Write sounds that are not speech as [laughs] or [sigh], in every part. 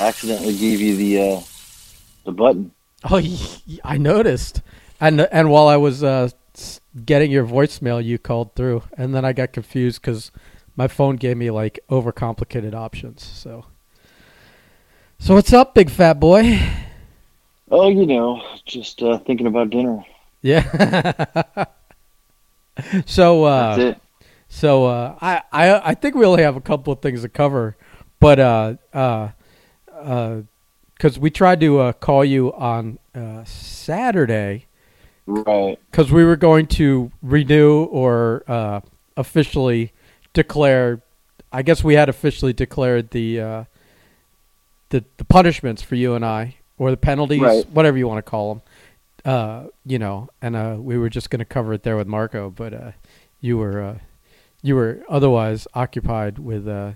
accidentally gave you the uh, the button. Oh, I noticed, and and while I was uh, getting your voicemail, you called through, and then I got confused because my phone gave me like overcomplicated options. So, so what's up, big fat boy? Oh, you know, just uh, thinking about dinner. Yeah. [laughs] so, uh, That's it. So uh, I, I I think we only have a couple of things to cover, but uh uh uh because we tried to uh, call you on uh, Saturday Right. because we were going to renew or uh, officially declare. I guess we had officially declared the uh, the the punishments for you and I, or the penalties, Right. whatever you want to call them. Uh, you know, and uh, we were just going to cover it there with Marco, but uh, you were uh, you were otherwise occupied with, uh,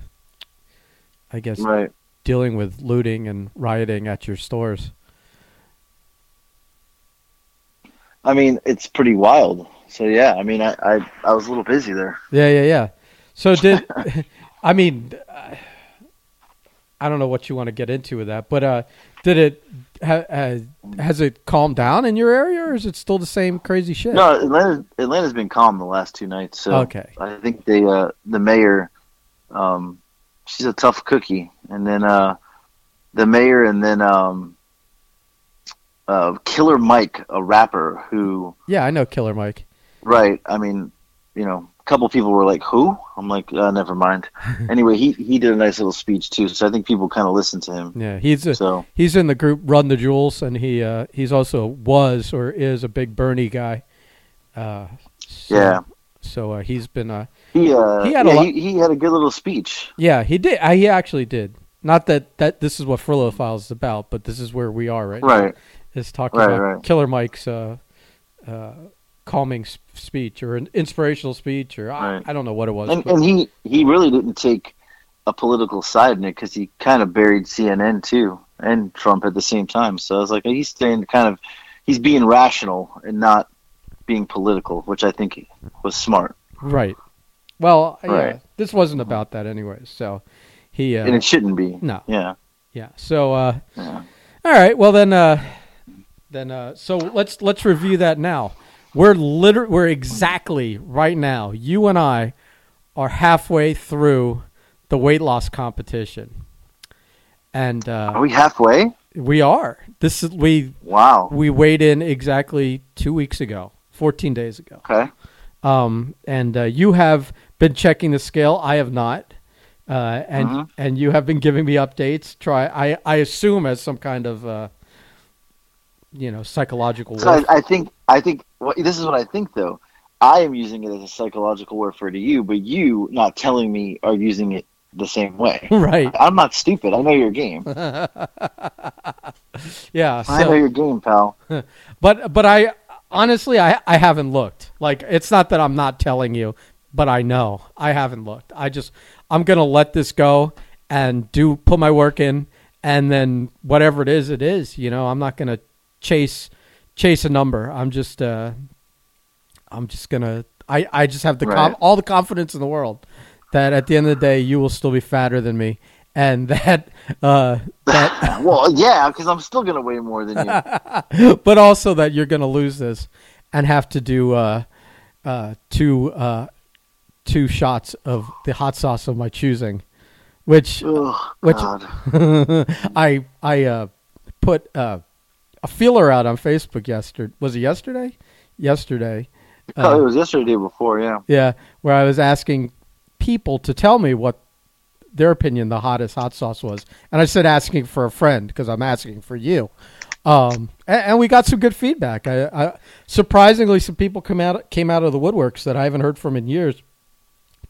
I guess, Right. Dealing with looting and rioting at your stores. I mean, it's pretty wild. So yeah, I mean, I I, I was a little busy there. Yeah, yeah, yeah. So did [laughs] I mean? I don't know what you want to get into with that, but uh, did it ha, ha, has it calmed down in your area, or is it still the same crazy shit? No, Atlanta Atlanta's been calm the last two nights. So Okay. I think they uh, the mayor, um, she's a tough cookie, and then uh, the mayor, and then um, uh, Killer Mike, a rapper who, Yeah, I know Killer Mike. right? I mean, you know, a couple people were like, "Who?" I'm like, uh, "Never mind." [laughs] anyway, he he did a nice little speech too, so I think people kind of listened to him. Yeah, he's a, So he's in the group Run the Jewels, and he uh, he's also was or is a big Bernie guy. Uh, so, Yeah. So uh, he's been uh, he uh, He had a yeah, lot- he, he had a good little speech. yeah he did uh, he actually did. Not that that this is what Frillo Files is about, but this is where we are right now. Right. is talking Right, about right. Killer Mike's uh, uh, calming speech or an inspirational speech, or I, I don't know what it was. and but- and he he really didn't take a political side in it because he kind of buried CNN too and Trump at the same time. So I was like, he's staying kind of he's being rational and not being political, which I think was smart. right. Well, yeah, Right. this wasn't about that anyway. So he, uh, and it shouldn't be. no, Yeah. yeah. So uh, Yeah. all right. Well then, uh, then uh, so let's let's review that now. We're liter- we're exactly right now. You and I are halfway through the weight loss competition, and uh, Are we halfway? we are. This is we Wow. We weighed in exactly two weeks ago, 14 days ago. Okay. Um, and uh, you have been checking the scale. I have not. Uh, and Mhm. and you have been giving me updates. Try I, I assume as some kind of uh, you know psychological. So I. I think I think well, this is what I think though. I am using it as a psychological warfare to you, but you not telling me are using it the same way. [laughs] right. I'm not stupid. I know your game. [laughs] Yeah. I know your game, pal. [laughs] but but I honestly I I haven't looked. Like it's not that I'm not telling you, but I know I haven't looked. I just I'm gonna let this go and do put my work in, and then whatever it is, it is. You know, I'm not gonna chase chase a number. I'm just uh, I'm just gonna I I just have the com- all the confidence in the world that at the end of the day you will still be fatter than me, and [laughs] that uh that [laughs] well, yeah, because I'm still gonna weigh more than you. [laughs] but also that you're going to lose this and have to do uh, uh, two uh, two shots of the hot sauce of my choosing, which oh Which- [laughs] I I uh, put uh, a feeler out on Facebook yesterday. Was it yesterday? Yesterday, oh, uh, it was yesterday, before. Yeah. yeah, where I was asking people to tell me what their opinion the hottest hot sauce was, and I said asking for a friend because I'm asking for you. Um, and, and we got some good feedback. I, I, surprisingly, some people come out came out of the woodworks that I haven't heard from in years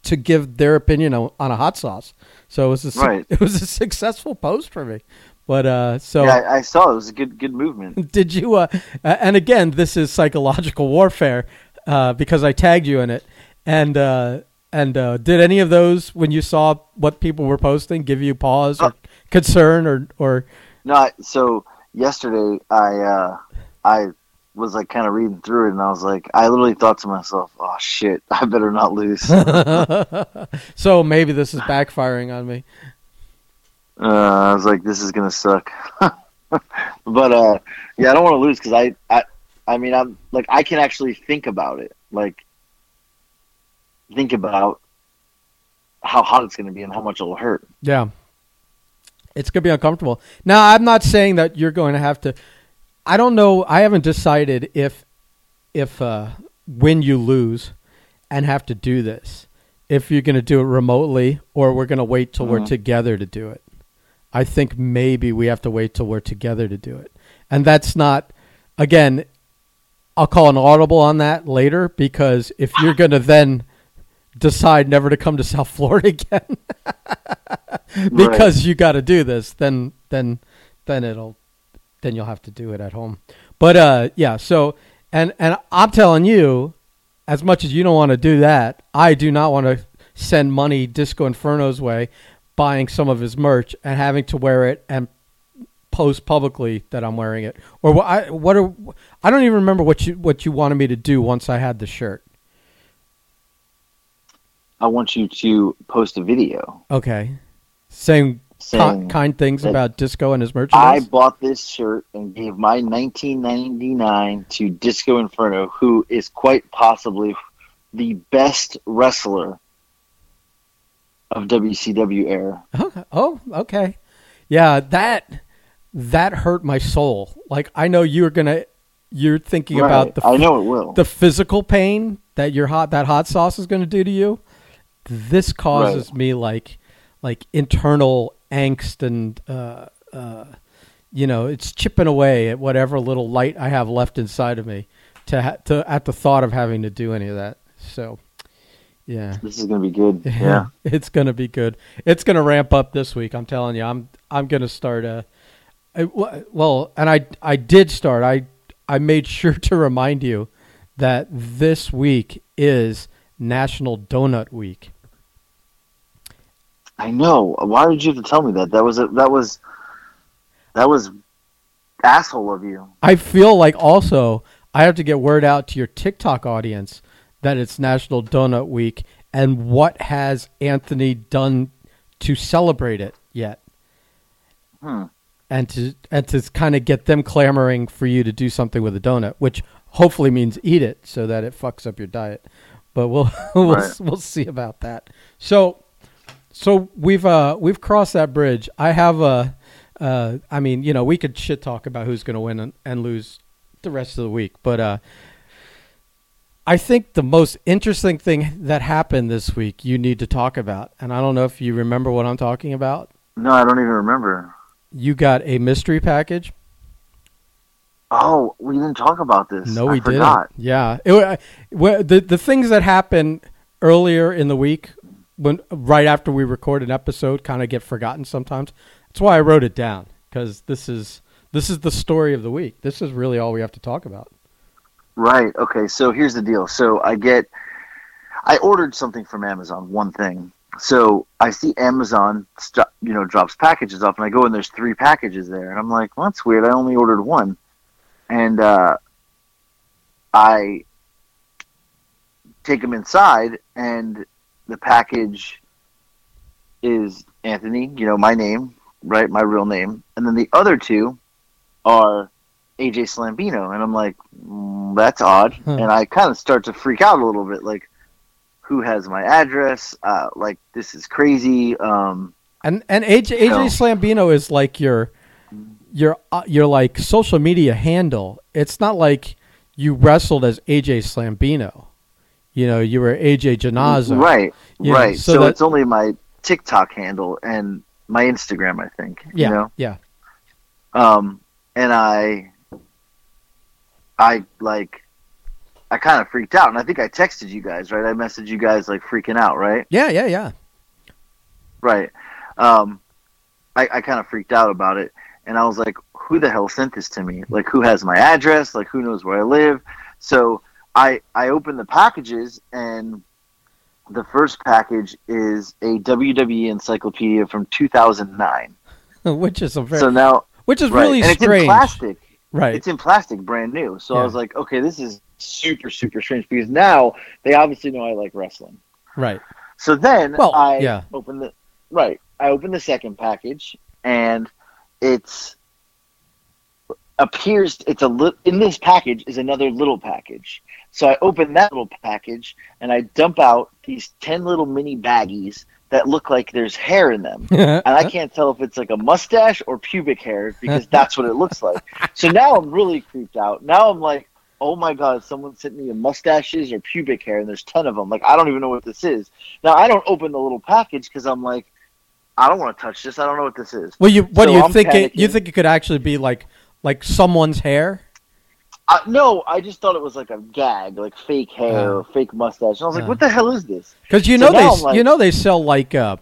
to give their opinion on, on a hot sauce. So it was a Right. [laughs] it was a successful post for me. But uh, so yeah, I, I saw it. Was a good good movement. [laughs] did you? Uh, uh, and again, this is psychological warfare uh, because I tagged you in it. And uh, and uh, did any of those, when you saw what people were posting, give you pause or concern or or No, so yesterday I uh, I was like kind of reading through it, and I was like, I literally thought to myself, "Oh shit, [laughs] I better not lose." [laughs] so maybe this is backfiring on me. Uh, I was like, this is gonna suck. [laughs] but uh, yeah, I don't want to lose because I, I, I mean, I'm like, I can actually think about it. Like, think about how hot it's gonna be and how much it'll hurt. Yeah. It's going to be uncomfortable. Now, I'm not saying that you're going to have to I don't know, I haven't decided if if uh when you lose and have to do this, if you're going to do it remotely or we're going to wait till we're Mhm. together to do it. I think maybe we have to wait till we're together to do it. And that's not again, I'll call an audible on that later because if you're going to then decide never to come to South Florida [laughs] again because you got to do this, then then then it'll then you'll have to do it at home. But uh yeah, so and and I'm telling you as much as you don't want to do that, I do not want to send money Disco Inferno's way buying some of his merch and having to wear it and post publicly that I'm wearing it. Or what I what are I don't even remember what you what you wanted me to do once I had the shirt. I want you to post a video Okay. Saying saying kind things about Disco and his merchandise. I bought this shirt and gave my 1999 to Disco Inferno, who is quite possibly the best wrestler of WCW era. Oh, [laughs] oh, okay. Yeah, that that hurt my soul. Like I know you're gonna you're thinking about the I know it will. the physical pain that your hot that hot sauce is gonna do to you. This causes me like like internal angst and uh, uh, you know it's chipping away at whatever little light I have left inside of me to ha- to at the thought of having to do any of that. So yeah. this is gonna be good. [laughs] Yeah. it's gonna be good. It's gonna ramp up this week. I'm telling you. I'm I'm gonna start a. I- Well, and I I did start. I I made sure to remind you that this week is National Donut Week. I know. Why did you have to tell me that? That was a, that was that was asshole of you. I feel like also I have to get word out to your TikTok audience that it's National Donut Week and what has Anthony done to celebrate it yet. Hmm. and to and to kind of get them clamoring for you to do something with a donut, which hopefully means eat it so that it fucks up your diet. But we'll [laughs] we'll Right. we'll see about that. So so we've uh we've crossed that bridge. I have a uh I mean you know we could shit talk about who's going to win and, and lose the rest of the week, but uh. I think the most interesting thing that happened this week you need to talk about, and I don't know if you remember what I'm talking about. No, I don't even remember. You got a mystery package Oh, we didn't talk about this. No, we didn't. Yeah, it, well, the the things that happened earlier in the week, when right after we record an episode, kind of get forgotten sometimes. That's why I wrote it down because this is this is the story of the week. This is really all we have to talk about. Right. Okay. So here's the deal. So I get, I ordered something from Amazon. One thing. So I see Amazon, st- you know, drops packages off, and I go and there's three packages there, and I'm like, well, that's weird. I only ordered one, and uh, I take them inside, and the package is Anthony. You know, my name, right? My real name, and then the other two are AJ Slambino, and I'm like, mm, that's odd, Huh. and I kind of start to freak out a little bit, like, who has my address? Uh, like, this is crazy. Um, And and AJ, AJ No. Slambino is like your your uh, your like social media handle. It's not like you wrestled as AJ Slambino. You know, you were AJ Janaza. right, right. so So, that- it's only my TikTok handle and my Instagram, I think. Yeah. You know, Yeah. um, and I, I like, I kind of freaked out, and I think I texted you guys, right? I messaged you guys like freaking out, right? Yeah. Yeah. Yeah. Right. Um, I, I kind of freaked out about it, and I was like, "Who the hell sent this to me? Like, who has my address? Like, who knows where I live?" So I I opened the packages, and the first package is a WWE encyclopedia from 2009. [laughs] which is a very, so now, which is right, really and it's strange. in plastic. Right. It's in plastic, brand new. So Yeah. I was like, "Okay, this is super super strange," because now they obviously know I like wrestling. right. So then Well, I yeah. opened the right. I open the second package, and it's appears it's a li- in this package is another little package. So I open that little package and I dump out these ten little mini baggies that look like there's hair in them, [laughs] and I can't tell if it's like a mustache or pubic hair because [laughs] that's what it looks like. So now I'm really creeped out. Now I'm like, oh my god, someone sent me a mustaches or pubic hair, and there's ten of them. Like I don't even know what this is. Now I don't open the little package because I'm like, I don't want to touch this. I don't know what this is. Well, you what So do you I'm think? It, you think it could actually be like like someone's hair? Uh, no, I just thought it was like a gag, like fake hair or fake mustache. And I was like, what the hell is this? Because you So know they now s I'm like- you know they sell like uh,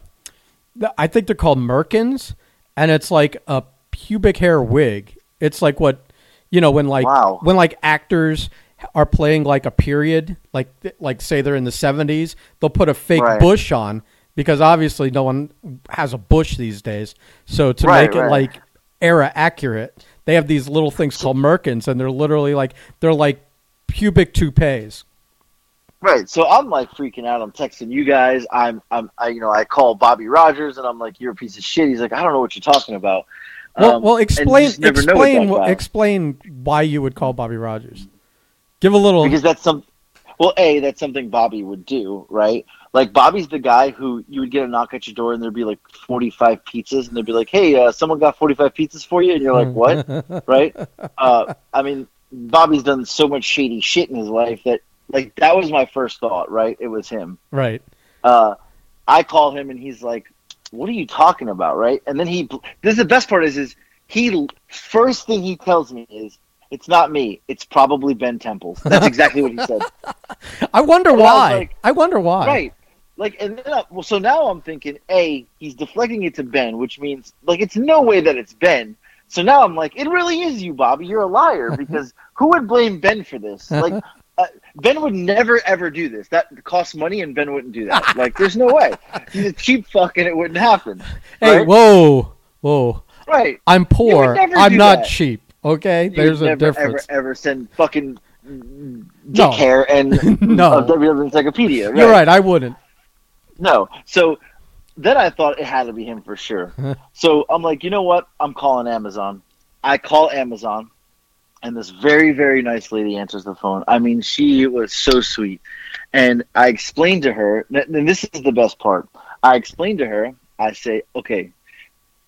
I think they're called merkins, and it's like a pubic hair wig. It's like what you know when like Wow. when like actors are playing like a period, like like say they're in the seventies, they'll put a fake Right. bush on because obviously no one has a bush these days. So to Right, make it right. like era accurate, they have these little things called merkins, and they're literally like they're like pubic toupees. Right. So I'm like freaking out. I'm texting you guys. I'm, I'm, I, you know, I call Bobby Rogers and I'm like, you're a piece of shit. He's like, I don't know what you're talking about. Well, Um, well, and explain just never know with explain explain why you would call Bobby Rogers. Give a little. because that's some well a that's something bobby would do right like bobby's the guy who you would get a knock at your door and there'd be like 45 pizzas and they'd be like hey uh, someone got 45 pizzas for you and you're like what [laughs] right uh, i mean bobby's done so much shady shit in his life that like that was my first thought right it was him right. uh, I call him and he's like, "What are you talking about?" Right? And then he, this is the best part is, is he first thing he tells me is, "It's not me. It's probably Ben Temple." That's exactly what he said. [laughs] I wonder And I why. like- I wonder why. Right? Like, and then I, well, so now I'm thinking, a, he's deflecting it to Ben, which means like it's no way that it's Ben. So now I'm like, it really is you, Bobby. You're a liar [laughs] because who would blame Ben for this? Like, [laughs] uh, Ben would never ever do this. That costs money, and Ben wouldn't do that. Like, there's no way. He's a cheap fuck, and it wouldn't happen. Hey, right? whoa, whoa! right. I'm poor. I'm not that. cheap. Okay, You there's a difference. Ever, ever send fucking dick No. hair and [laughs] No. WWE Encyclopedia. Right? You're right. I wouldn't. No. So then I thought it had to be him for sure. [laughs] so I'm like, you know what? I'm calling Amazon. I call Amazon, and this very, very nice lady answers the phone. I mean, she was so sweet. And I explained to her, and this is the best part. I explained to her, I say, okay,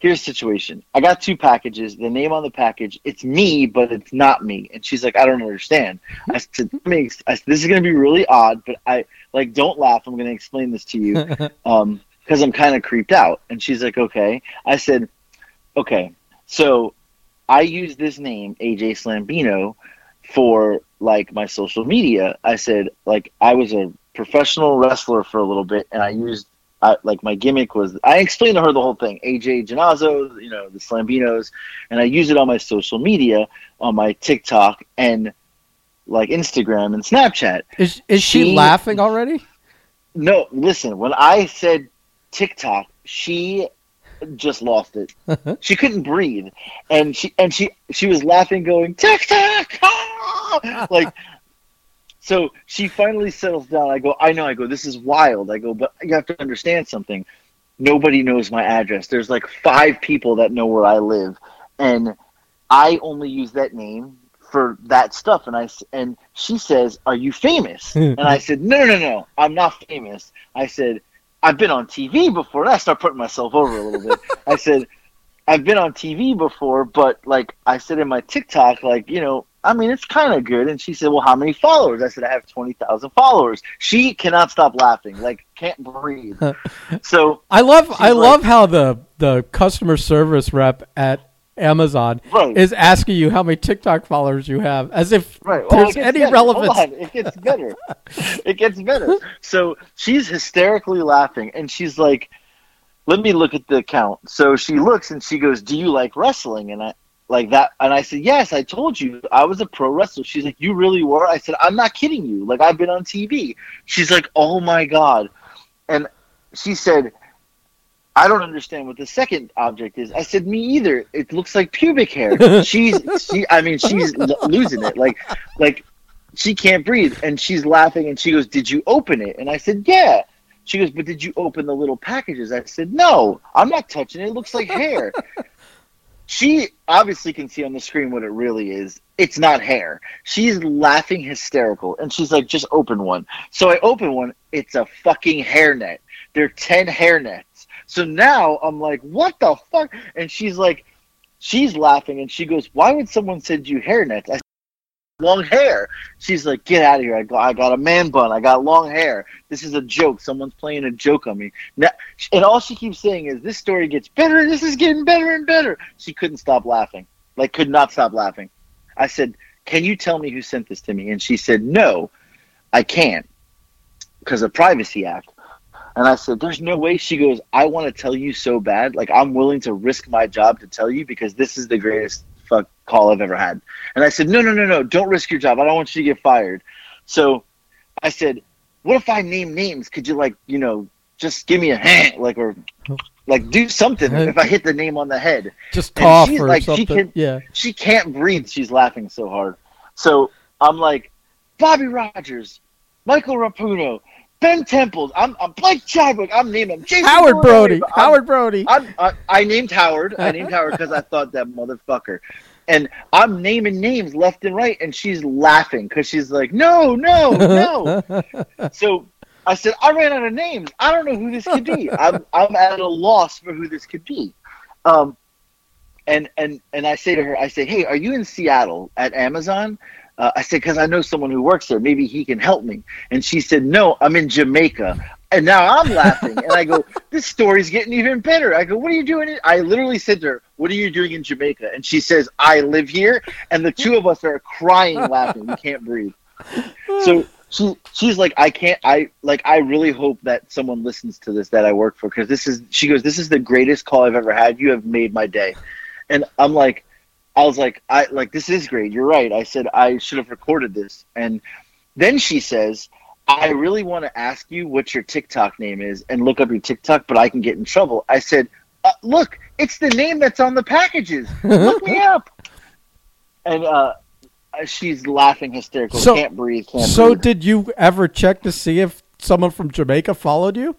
here's the situation. I got two packages. The name on the package, it's me, but it's not me. And she's like, I don't understand. I said, "Let me I said, this is going to be really odd, but I like, don't laugh. I'm going to explain this to you [laughs] um, because I'm kind of creeped out. And she's like, okay. I said, okay. So I use this name, AJ Slambino, for like my social media. I said, like, I was a professional wrestler for a little bit, and I used. I, like my gimmick was, I explained to her the whole thing. AJ Janazzo, you know, the Slambinos, and I use it on my social media, on my TikTok and like Instagram and Snapchat. Is is she, She- laughing already? No, listen. When I said TikTok, she just lost it. she couldn't breathe, and she and she she was laughing, going TikTok, ah! [laughs] like. So she finally settles down. I go, I know. I go, this is wild. I go, but you have to understand something. Nobody knows my address. There's like five people that know where I live, and I only use that name for that stuff. And I and she says, "Are you famous?" [laughs] and I said, "No, no, no, no. I'm not famous." I said, "I've been on TV before." And I start putting myself over a little bit. [laughs] I said, "I've been on TV before, but like I said in my TikTok, like you know." I mean, it's kind of good. And she said, Well, how many followers? I said, I have 20,000 followers. She cannot stop laughing, like, can't breathe. [laughs] so, I love I like- love how the the customer service rep at Amazon right. is asking you how many TikTok followers you have, as if Right. Well, there's any better. relevance. It gets better. [laughs] it gets better. So she's hysterically laughing, and she's like, "Let me look at the account." So she looks and she goes, "Do you like wrestling?" And I like that, and I said, "Yes, I told you I was a pro wrestler." She's like, "You really were?" I said, "I'm not kidding you. Like I've been on TV." She's like, "Oh my god," and she said. I don't understand what the second object is. I said, me either. It looks like pubic hair. [laughs] She's, she, I mean, she's lo- losing it. Like, like she can't breathe, and she's laughing, and she goes, "Did you open it?" And I said, "Yeah." She goes, but did you open the little packages? I said, no, I'm not touching it. It looks like hair. She obviously can see on the screen what it really is. It's not hair. She's laughing hysterical, and she's like, just open one. So I open one. It's a fucking hairnet. There are 10 hairnets. So now I'm like, what the fuck? And she's like, she's laughing, and she goes, why would someone send you hairnets? I long hair. She's like, get out of here. I got, I got a man bun. I got long hair. This is a joke. Someone's playing a joke on me. Now, and all she keeps saying is, this story gets better. This is getting better and better. She couldn't stop laughing. Like, could not stop laughing. I said, can you tell me who sent this to me? And she said, no, I can't because of Privacy Act. And I said, There's no way. She goes, I want to tell you so bad. Like, I'm willing to risk my job to tell you because this is the greatest fuck call I've ever had. And I said, no, no, no, no, don't risk your job. I don't want you to get fired. So I said, what if I name names? Could you like, you know, just give me a hand, like, or like do something if I hit the name on the head? Just cough she's or like, something. She can, yeah. she can't breathe. She's laughing so hard. So I'm like, Bobby Rogers, Michael Rapuno, Ben Temples. I'm, I'm Blake Chadwick. I'm naming them. Jason Howard Brody. I'm- Howard Brody. I'm, I, I named Howard. I named Howard because I thought that motherfucker. And I'm naming names left and right, and she's laughing because she's like, no, no, no. [laughs] so I said, I ran out of names. I don't know who this could be. I'm, I'm at a loss for who this could be. Um, and and and I say to her, I say, hey, are you in Seattle at Amazon? Uh, I said, because I know someone who works there. Maybe he can help me. And she said, no, I'm in Jamaica. And now I'm laughing. and I go, [laughs] this story's getting even better. I go, what are you doing? I literally said to her, what are you doing in Jamaica? And she says, I live here. And the two of us are crying, laughing. We can't breathe. So she she's like, I can't. I like. I really hope that someone listens to this that I work for because this is. She goes, this is the greatest call I've ever had. You have made my day. And I'm like, I was like, I like this is great. You're right. I said I should have recorded this. And then she says, I really want to ask you what your TikTok name is and look up your TikTok, but I can get in trouble. I said, uh, look, it's the name that's on the packages. Look me [laughs] up. And uh, she's laughing hysterical. So- can't breathe. Can't So breathe. did you ever check to see if someone from Jamaica followed you?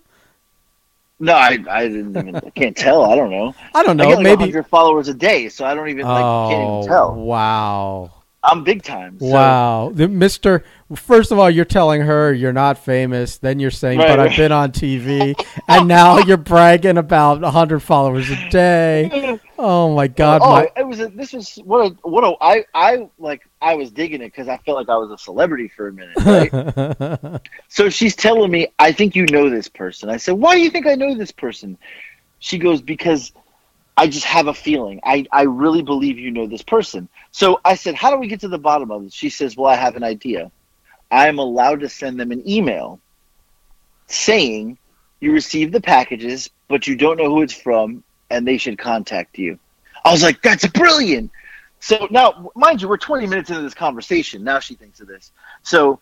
No, I, I didn't even. I can't tell. I don't know. I don't I know. get like maybe. 100 followers a day, so I don't even like can't oh, even tell. wow. I'm big time. so- Wow. The Mr. First of all, you're telling her you're not famous. Then you're saying, Right, but I've been on TV. [laughs] and now you're bragging about 100 followers a day. Oh, my God. oh, my, it was a, this was what a what a I I like I was digging it because I felt like I was a celebrity for a minute. Right? [laughs] so she's telling me, I think you know this person. I said, Why do you think I know this person? She goes, Because I just have a feeling. I I really believe you know this person. So I said, How do we get to the bottom of this? She says, Well, I have an idea. I am allowed to send them an email saying you received the packages, but you don't know who it's from, and they should contact you. I was like, that's brilliant. So now, mind you, we're 20 minutes into this conversation. Now she thinks of this. So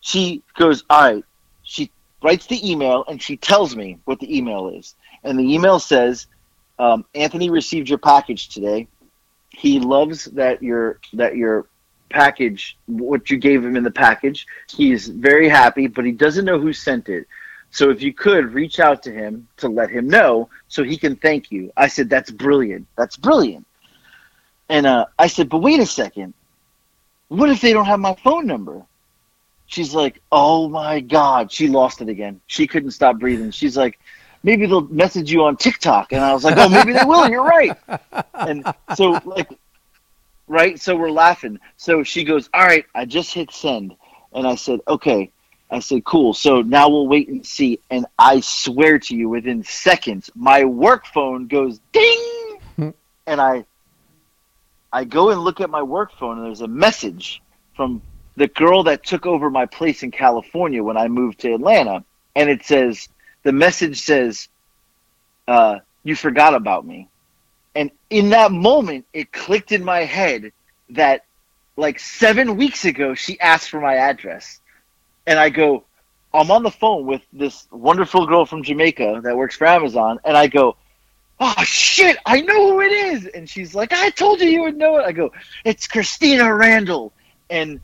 she goes, all right. She writes the email and she tells me what the email is. And the email says, um, Anthony received your package today. He loves that your that your package, what you gave him in the package. He's very happy, but he doesn't know who sent it. So if you could reach out to him to let him know so he can thank you. I said, that's brilliant. That's brilliant. And uh, I said, but wait a second. What if they don't have my phone number? She's like, oh my God. She lost it again. She couldn't stop breathing. She's like, maybe they'll message you on TikTok. And I was like, oh, maybe they will. You're right. And so, like, right? So we're laughing. So she goes, all right, I just hit send. And I said, okay. I said, cool. So now we'll wait and see. And I swear to you, within seconds, my work phone goes ding. [laughs] and I I go and look at my work phone, and there's a message from the girl that took over my place in California when I moved to Atlanta. And it says, the message says, uh, you forgot about me. And in that moment, it clicked in my head that like seven weeks ago, she asked for my address. And I go, I'm on the phone with this wonderful girl from Jamaica that works for Amazon. And I go, oh shit, I know who it is. And she's like, I told you you would know it. I go, it's Christina Randall. And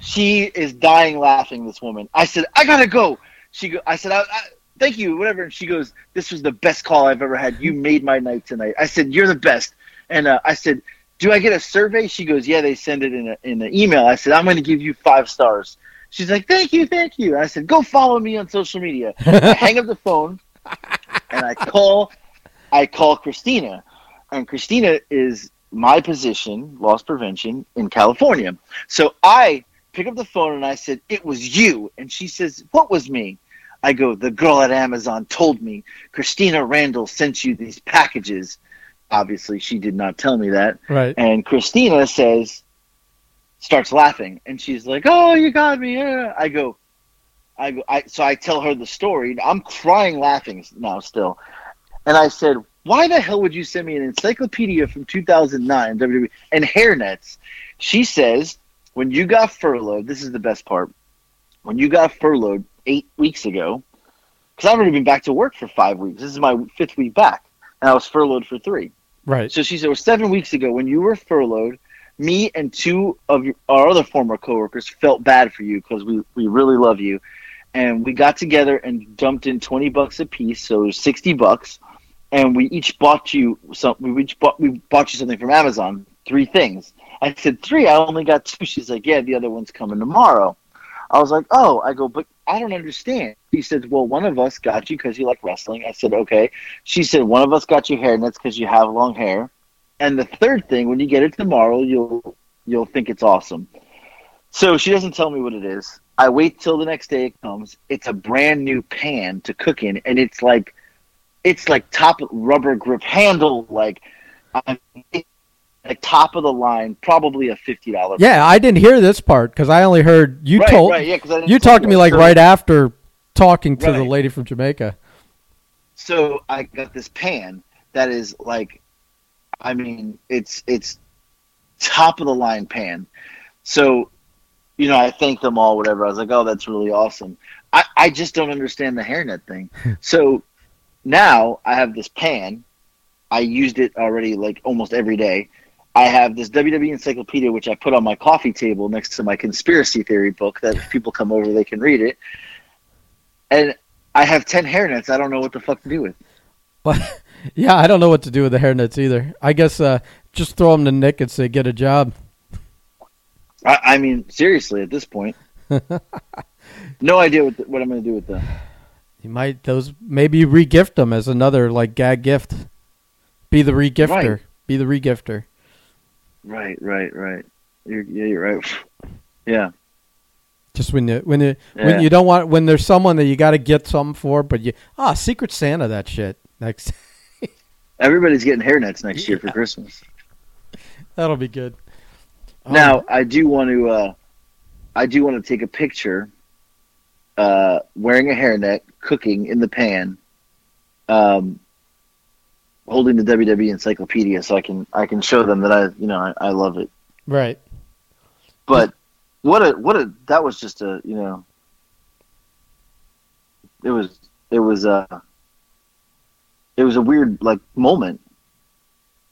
she is dying laughing, this woman. I said, I gotta go. She go, I said, I, I, thank you, whatever. And she goes, this was the best call I've ever had. You made my night tonight. I said, you're the best. And uh, I said, do I get a survey? She goes, yeah, they send it in, a, in an email. I said, I'm going to give you five stars. She's like, thank you, thank you. I said, go follow me on social media. I [laughs] hang up the phone and I call, I call Christina, and Christina is my position, loss prevention in California. So I pick up the phone and I said, it was you. And she says, what was me? I go, the girl at Amazon told me Christina Randall sent you these packages. Obviously, she did not tell me that. Right. And Christina says, starts laughing, and she's like, "Oh, you got me!" Yeah. I go, I go, I so I tell her the story. I'm crying, laughing now still, and I said, "Why the hell would you send me an encyclopedia from 2009 WWE and hairnets?" She says, "When you got furloughed, this is the best part. When you got furloughed eight weeks ago, because I've already been back to work for five weeks. This is my fifth week back, and I was furloughed for three. Right. So she said, was seven weeks ago when you were furloughed. Me and two of your, our other former coworkers felt bad for you because we, we really love you, and we got together and dumped in twenty bucks a piece, so it was sixty bucks, and we each bought you some. We each bought we bought you something from Amazon, three things. I said three. I only got two. She's like, yeah, the other one's coming tomorrow. I was like, oh. I go, but I don't understand. He said, well, one of us got you because you like wrestling. I said, okay. She said, one of us got you that's because you have long hair. And the third thing, when you get it tomorrow, you'll you'll think it's awesome. So she doesn't tell me what it is. I wait till the next day it comes. It's a brand new pan to cook in, and it's like it's like top rubber grip handle, like um, like top of the line, probably a fifty dollar. Yeah, I didn't hear this part because I only heard you right, told right, yeah, 'cause I didn't you talked to me like right after talking to the lady from Jamaica. so I got this pan that is like, I mean, it's it's top of the line pan. So, you know, I thanked them all, whatever. I was like, oh, that's really awesome. I, I just don't understand the hairnet thing. [laughs] so now I have this pan. I used it already like almost every day. I have this WWE encyclopedia, which I put on my coffee table next to my conspiracy theory book that if people come over, they can read it. And I have 10 hairnets. I don't know what the fuck to do with. But [laughs] yeah, I don't know what to do with the hairnets either. I guess uh, just throw them to Nick and say get a job. I, I mean, seriously, at this point, [laughs] no idea what, the, what I'm going to do with them. You might those maybe regift them as another like gag gift. Be the regifter. Right. Be the regifter. Right, right, right. You're, yeah, you're right. [laughs] Yeah, Just when you when you Yeah. when you don't want when there's someone that you got to get something for, but you ah Secret Santa that shit next. [laughs] everybody's getting hairnets next year for Christmas. That'll be good. Oh, Now, I do want to, uh, I do want to take a picture, uh, wearing a hairnet, cooking in the pan, um, holding the WWE encyclopedia, so I can I can show them that I you know I, I love it. right. But what a what a that was just a you know it was it was a it was a weird like moment.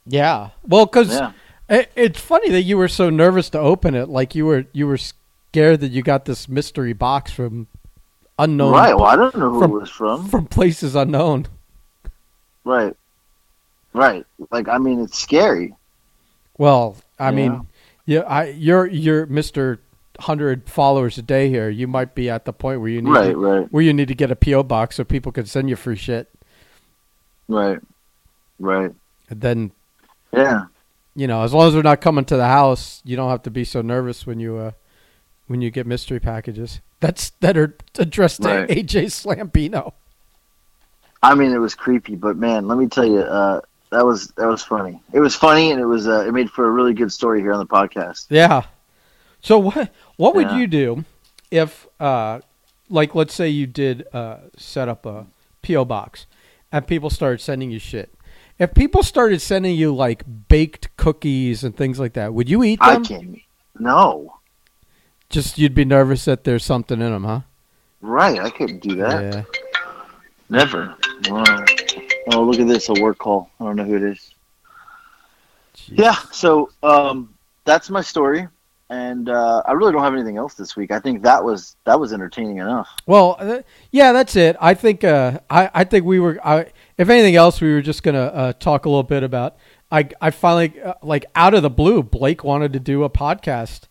Yeah. Well, because Yeah. it, it's funny that you were so nervous to open it. Like you were you were scared that you got this mystery box from unknown Right. Well, I don't know who from- it was from. from places unknown. Right. Right. Like I mean, it's scary. Well, I mean, yeah, I you're you're Mister Hundred followers a day here. You might be at the point where you need Right. to, Right. where you need to get a PO box so people can send you free shit. Right. Right. And then Yeah. you know, as long as they're not coming to the house, you don't have to be so nervous when you uh when you get mystery packages. That's that are addressed to Right. AJ Slambino. I mean, it was creepy, but man, let me tell you, uh, that was that was funny. It was funny, and it was uh, it made for a really good story here on the podcast. Yeah. So what what would Yeah. you do if uh like let's say you did uh set up a PO box and people started sending you shit. If people started sending you like baked cookies and things like that, would you eat I them? can't. No. Just you'd be nervous that there's something in them, huh? Right. I couldn't do that. Yeah. Never. Wow. Oh, look at this. A work call. I don't know who it is. Jeez. Yeah. So um, that's my story. and uh, I really don't have anything else this week. I think that was that was entertaining enough. Well, uh, yeah, that's it. I think uh, I I think we were. I, if anything else, we were just gonna uh, talk a little bit about. I I finally uh, like out of the blue, Blake wanted to do a podcast.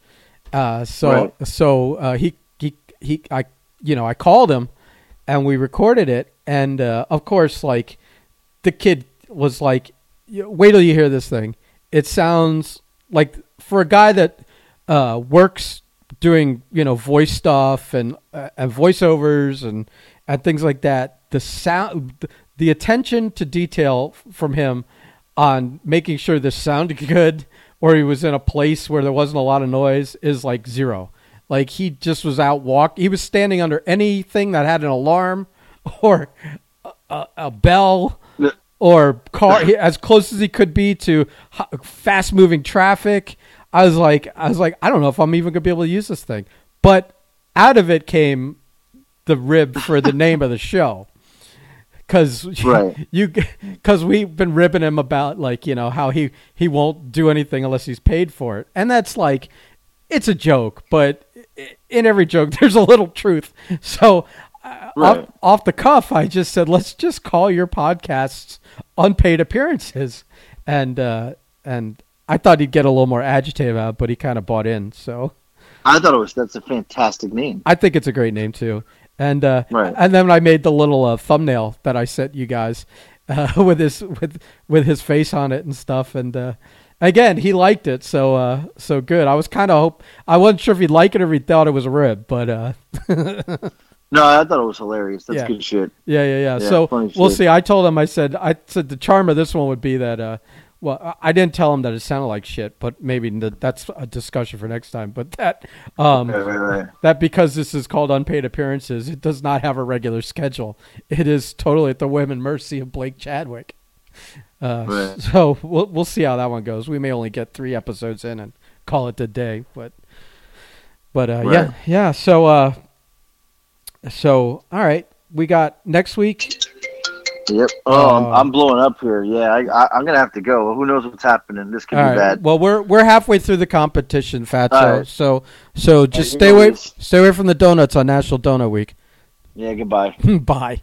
Uh, so Right. so uh, he he he I you know I called him, and we recorded it, and uh, of course like the kid was like, wait till you hear this thing. It sounds like for a guy that uh, works doing you know voice stuff and uh, and voiceovers and and things like that. The sound, the attention to detail from him on making sure this sounded [laughs] good or he was in a place where there wasn't a lot of noise is like zero. Like he just was out walk. He was standing under anything that had an alarm [laughs] or a, a, bell. Or car as close as he could be to fast moving traffic. I was like, I was like, I don't know if I'm even gonna be able to use this thing. But out of it came the rib for the name of the show. Cause [laughs] Right. you, cause we've been ribbing him about like you know how he he won't do anything unless he's paid for it, and that's like, it's a joke, but in every joke [laughs] there's a little truth. So Right. off, off the cuff, I just said, let's just call your podcasts unpaid appearances, and uh, and I thought he'd get a little more agitated about, it, but he kind of bought in. So I thought it was that's a fantastic name. I think it's a great name too. And uh, Right. and then I made the little uh, thumbnail that I sent you guys [laughs] uh, with his with with his face on it and stuff. And uh, again, he liked it, so uh, so good. I was kind of hope I wasn't sure if he'd like it or if he thought it was a rib, but uh, [laughs] No, I thought it was hilarious. That's Yeah. good shit. Yeah, yeah, yeah. Yeah, so we'll see. I told him. I said. I said the charm of this one would be that. Uh, well, I- didn't tell him that it sounded like shit, but maybe th- that's a discussion for next time. But that, um, Right, right, right. that because this is called unpaid appearances, it does not have a regular schedule. It is totally at the whim and mercy of Blake Chadwick. Uh. So we'll we'll see how that one goes. We may only get three episodes in and call it a day, but but uh, yeah, yeah. So uh, so all right, we got next week. Yep. Oh, I'm, Uh, I'm blowing up here. Yeah, I, I, I'm gonna have to go. Who knows what's happening? This could be right. bad. Well, we're we're halfway through the competition, Fatso. Right. So so just stay away stay away from the donuts on National Donut Week. Yeah. Goodbye. [laughs] Bye.